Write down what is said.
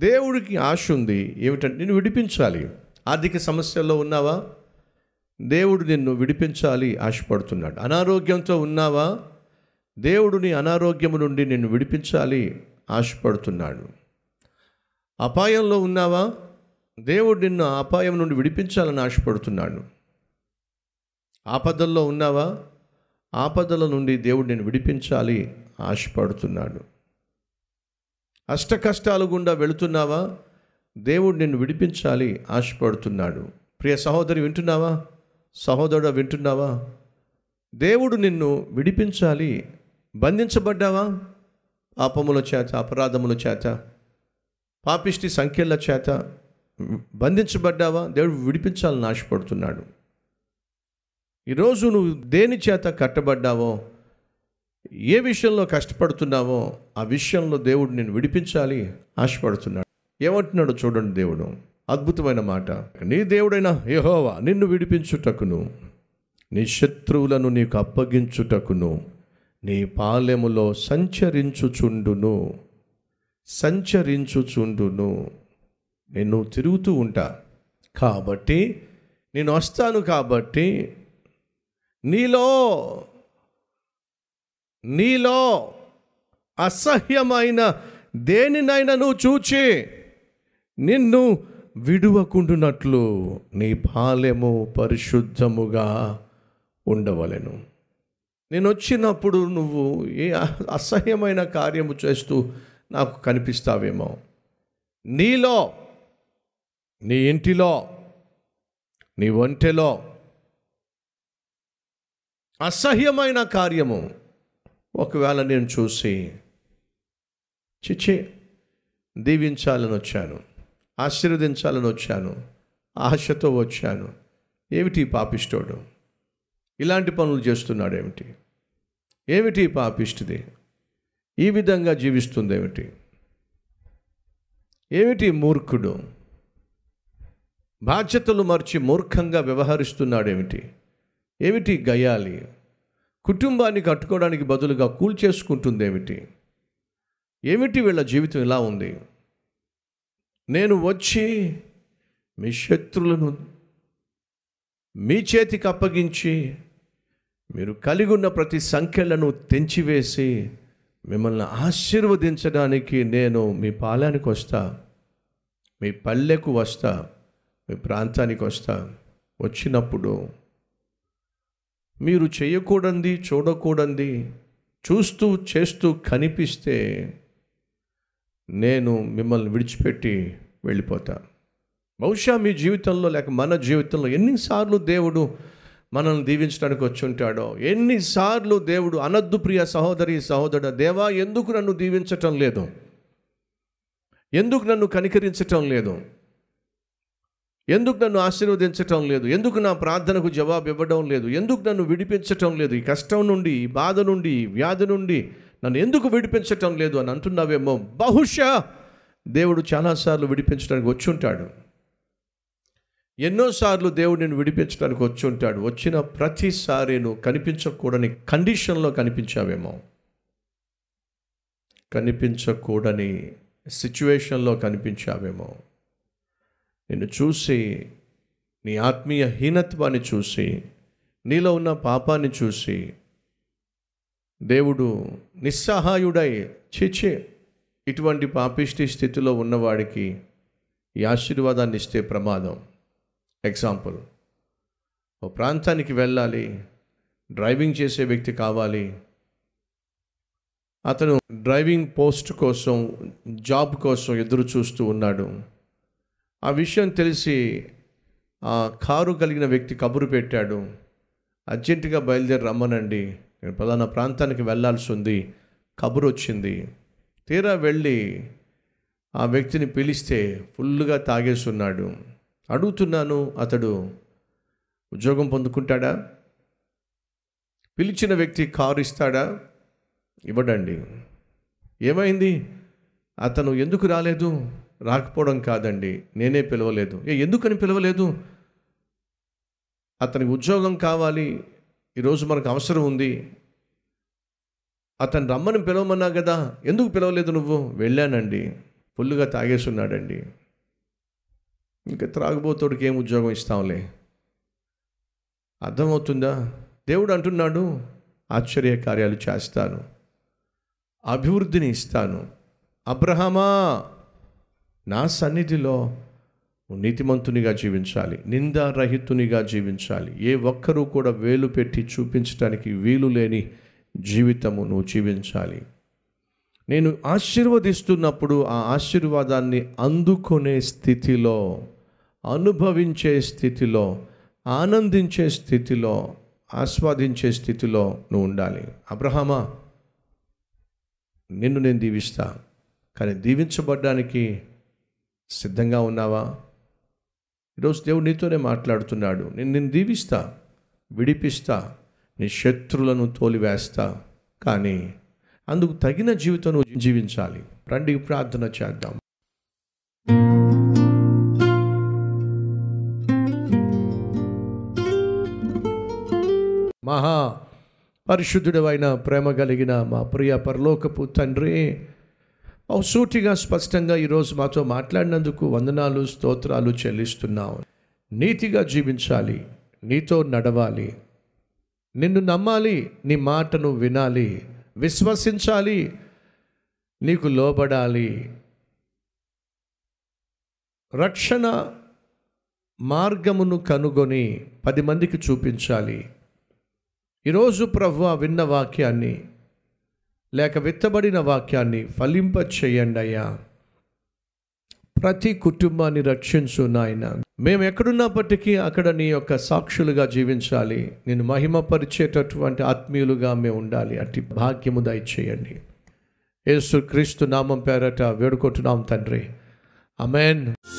దేవుడికి ఆశ ఉంది ఏమిటంటే నేను విడిపించాలి. ఆర్థిక సమస్యల్లో ఉన్నావా? దేవుడు నిన్ను విడిపించాలి ఆశపడుతున్నాడు. అనారోగ్యంతో ఉన్నావా? దేవుడిని అనారోగ్యం అనారోగ్యము నుండి నిన్ను విడిపించాలి ఆశపడుతున్నాడు. అపాయంలో ఉన్నావా? దేవుడు నిన్ను అపాయం నుండి విడిపించాలని ఆశపడుతున్నాడు. ఆపదల్లో ఉన్నావా? ఆపదల నుండి దేవుడు నేను విడిపించాలి ఆశపడుతున్నాడు. అష్ట కష్టాలు గుండా వెళుతున్నావా? దేవుడు నిన్ను విడిపించాలి ఆశపడుతున్నాడు. ప్రియ సహోదరి వింటున్నావా? సహోదరుడు వింటున్నావా? దేవుడు నిన్ను విడిపించాలి. బంధించబడ్డావా? పాపముల చేత అపరాధముల చేత పాపిష్టి సంఖ్యల చేత బంధించబడ్డావా? దేవుడు విడిపించాలని ఆశపడుతున్నాడు. ఈరోజు నువ్వు దేని చేత కట్టబడ్డావో ఏ విషయంలో కష్టపడుతున్నావో ఆ విషయంలో దేవుడు నేను విడిపించాలి ఆశపడుతున్నాడు. ఏమంటున్నాడు చూడండి దేవుడు. అద్భుతమైన మాట. నీ దేవుడైన యహోవా నిన్ను విడిపించుటకును నీ శత్రువులను నీకు అప్పగించుటకును నీ పాలెములో సంచరించుచుండును సంచరించుచుండును. నేను తిరుగుతూ ఉంటా. కాబట్టి నేను వస్తాను కాబట్టి నీలో నీలో అసహ్యమైన దేనినైనా నువ్వు చూచి నిన్ను విడువకుండునట్లు నీ పాలెము పరిశుద్ధముగా ఉండవలెను. నేను వచ్చినప్పుడు నువ్వు ఏ అసహ్యమైన కార్యము చేస్తూ నాకు కనిపిస్తావేమో. నీలో నీ ఇంటిలో నీ ఒంటెలో అసహ్యమైన కార్యము ఒకవేళ నేను చూసి చిచ్చి దీవించాలని వచ్చాను ఆశీర్వదించాలని వచ్చాను ఆశతో వచ్చాను ఏమిటి ఈ పాపిష్టోడు? ఇలాంటి పనులు చేస్తున్నాడు ఏమిటి ఏమిటి పాపిష్టిది? ఈ విధంగా జీవిస్తుంది ఏమిటి ఏమిటి మూర్ఖుడు? బాధ్యతలు మర్చి మూర్ఖంగా వ్యవహరిస్తున్నాడేమిటి? ఏమిటి గయాలి? కుటుంబాన్ని కట్టుకోవడానికి బదులుగా కూల్చేసుకుంటుందేమిటి ఏమిటి వీళ్ళ జీవితం ఇలా ఉంది? నేను వచ్చి మీ శత్రులను మీ చేతికి అప్పగించి మీరు కలిగి ఉన్న ప్రతి సంఖ్యలను తెంచివేసి మిమ్మల్ని ఆశీర్వదించడానికి నేను మీ పాలానికి వస్తా మీ పల్లెకు వస్తా మీ ప్రాంతానికి వస్తా. వచ్చినప్పుడు మీరు చేయకూడంది చూడకూడంది చూస్తూ చేస్తూ కనిపిస్తే నేను మిమ్మల్ని విడిచిపెట్టి వెళ్ళిపోతా. బహుశా మీ జీవితంలో లేక మన జీవితంలో ఎన్నిసార్లు దేవుడు మనల్ని దీవించడానికి వచ్చి ఉంటాడో ఎన్నిసార్లు దేవుడు అనద్దు ప్రియ సహోదరి సహోదరుడ దేవా ఎందుకు నన్ను దీవించటం లేదు? ఎందుకు నన్ను కనికరించటం లేదు? ఎందుకు నన్ను ఆశీర్వదించటం లేదు? ఎందుకు నా ప్రార్థనకు జవాబు ఇవ్వడం లేదు? ఎందుకు నన్ను విడిపించటం లేదు? ఈ కష్టం నుండి ఈ బాధ నుండి ఈ వ్యాధి నుండి నన్ను ఎందుకు విడిపించటం లేదు అని అంటున్నావేమో? బహుశా దేవుడు చాలాసార్లు విడిపించడానికి వచ్చి ఉంటాడు ఎన్నోసార్లు దేవుడు నేను విడిపించడానికి వచ్చి ఉంటాడు వచ్చిన ప్రతిసారి నువ్వు కనిపించకూడని కండిషన్లో కనిపించావేమో? కనిపించకూడని సిచ్యువేషన్లో కనిపించావేమో? నిన్ను చూసి నీ ఆత్మీయ హీనత్వాన్ని చూసి నీలో ఉన్న పాపాన్ని చూసి దేవుడు నిస్సహాయుడై చిచే ఇటువంటి పాపిష్టి స్థితిలో ఉన్నవాడికి ఈ ఆశీర్వాదాన్ని ఇస్తే ప్రమాదం. ఎగ్జాంపుల్ ఓ ప్రాంతానికి వెళ్ళాలి డ్రైవింగ్ చేసే వ్యక్తి కావాలి. అతను డ్రైవింగ్ పోస్ట్ కోసం జాబ్ కోసం ఎదురు చూస్తూ ఉన్నాడు. ఆ విషయం తెలిసి ఆ కారు కలిగిన వ్యక్తి కబురు పెట్టాడు. అర్జెంటుగా బయలుదేరి రమ్మనండి. నేను పలానా ప్రాంతానికి వెళ్ళాల్సి ఉంది. కబురు వచ్చింది. తీరా వెళ్ళి ఆ వ్యక్తిని పిలిస్తే ఫుల్గా తాగేస్తున్నాడు అడుగుతున్నాను అతడు ఉద్యోగం పొందుకుంటాడా? పిలిచిన వ్యక్తి కారు ఇస్తాడా? ఇవ్వడండి. ఏమైంది? అతను ఎందుకు రాలేదు? రాకపోవడం కాదండి నేనే పిలవలేదు. ఏ ఎందుకని పిలవలేదు? అతనికి ఉద్యోగం కావాలి ఈరోజు మనకు అవసరం ఉంది. అతను రమ్మని పిలవమన్నా కదా ఎందుకు పిలవలేదు నువ్వు? వెళ్ళానండి ఫుల్గా తాగేసున్నాడండి ఇంకా త్రాగబోతోడికి ఏం ఉద్యోగం ఇస్తాంలే? అర్థమవుతుందా? దేవుడు అంటున్నాడు ఆశ్చర్య కార్యాలు చేస్తాను అభివృద్ధిని ఇస్తాను. అబ్రహమా! నా సన్నిధిలో నీతిమంతునిగా జీవించాలి నిందారహితునిగా జీవించాలి. ఏ ఒక్కరూ కూడా వేలు పెట్టి చూపించడానికి వీలు లేని జీవితము నువ్వు జీవించాలి. నేను ఆశీర్వదిస్తున్నప్పుడు ఆ ఆశీర్వాదాన్ని అందుకునే స్థితిలో అనుభవించే స్థితిలో ఆనందించే స్థితిలో ఆస్వాదించే స్థితిలో నువ్వు ఉండాలి. అబ్రహమా నిన్ను నేను దీవిస్తా. కానీ దీవించబడ్డానికి సిద్ధంగా ఉన్నావా? ఈరోజు దేవుడు నీతోనే మాట్లాడుతున్నాడు. నేను నిన్ను దీవిస్తా విడిపిస్తా నీ శత్రులను తోలివేస్తా. కానీ అందుకు తగిన జీవితం నువ్వు జీవించాలి. రండి ప్రార్థన చేద్దాం. మహా పరిశుద్ధుడవైన ప్రేమ కలిగిన మా ప్రియ పరలోకపు తండ్రి సూటిగా స్పష్టంగా ఈరోజు మాతో మాట్లాడినందుకు వందనాలు స్తోత్రాలు చెల్లిస్తున్నాం నీతిగా జీవించాలి. నీతో నడవాలి. నిన్ను నమ్మాలి. నీ మాటను వినాలి. విశ్వసించాలి. నీకు లోబడాలి. రక్షణ మార్గమును కనుగొని పది మందికి చూపించాలి. ఈరోజు ప్రభు విన్న వాక్యాన్ని లేక విత్తబడిన వాక్యాన్ని ఫలింప చేయండి అయ్యా. ప్రతి కుటుంబాన్ని రక్షించు నాయన. మేము ఎక్కడున్నప్పటికీ అక్కడ నీ యొక్క సాక్షులుగా జీవించాలి. నేను మహిమపరిచేటటువంటి ఆత్మీయులుగా మేము ఉండాలి. అట్టి భాగ్యము దయచేయండి. యేసు క్రీస్తు నామం పేరట వేడుకుంటున్నాం తండ్రి. అమెన్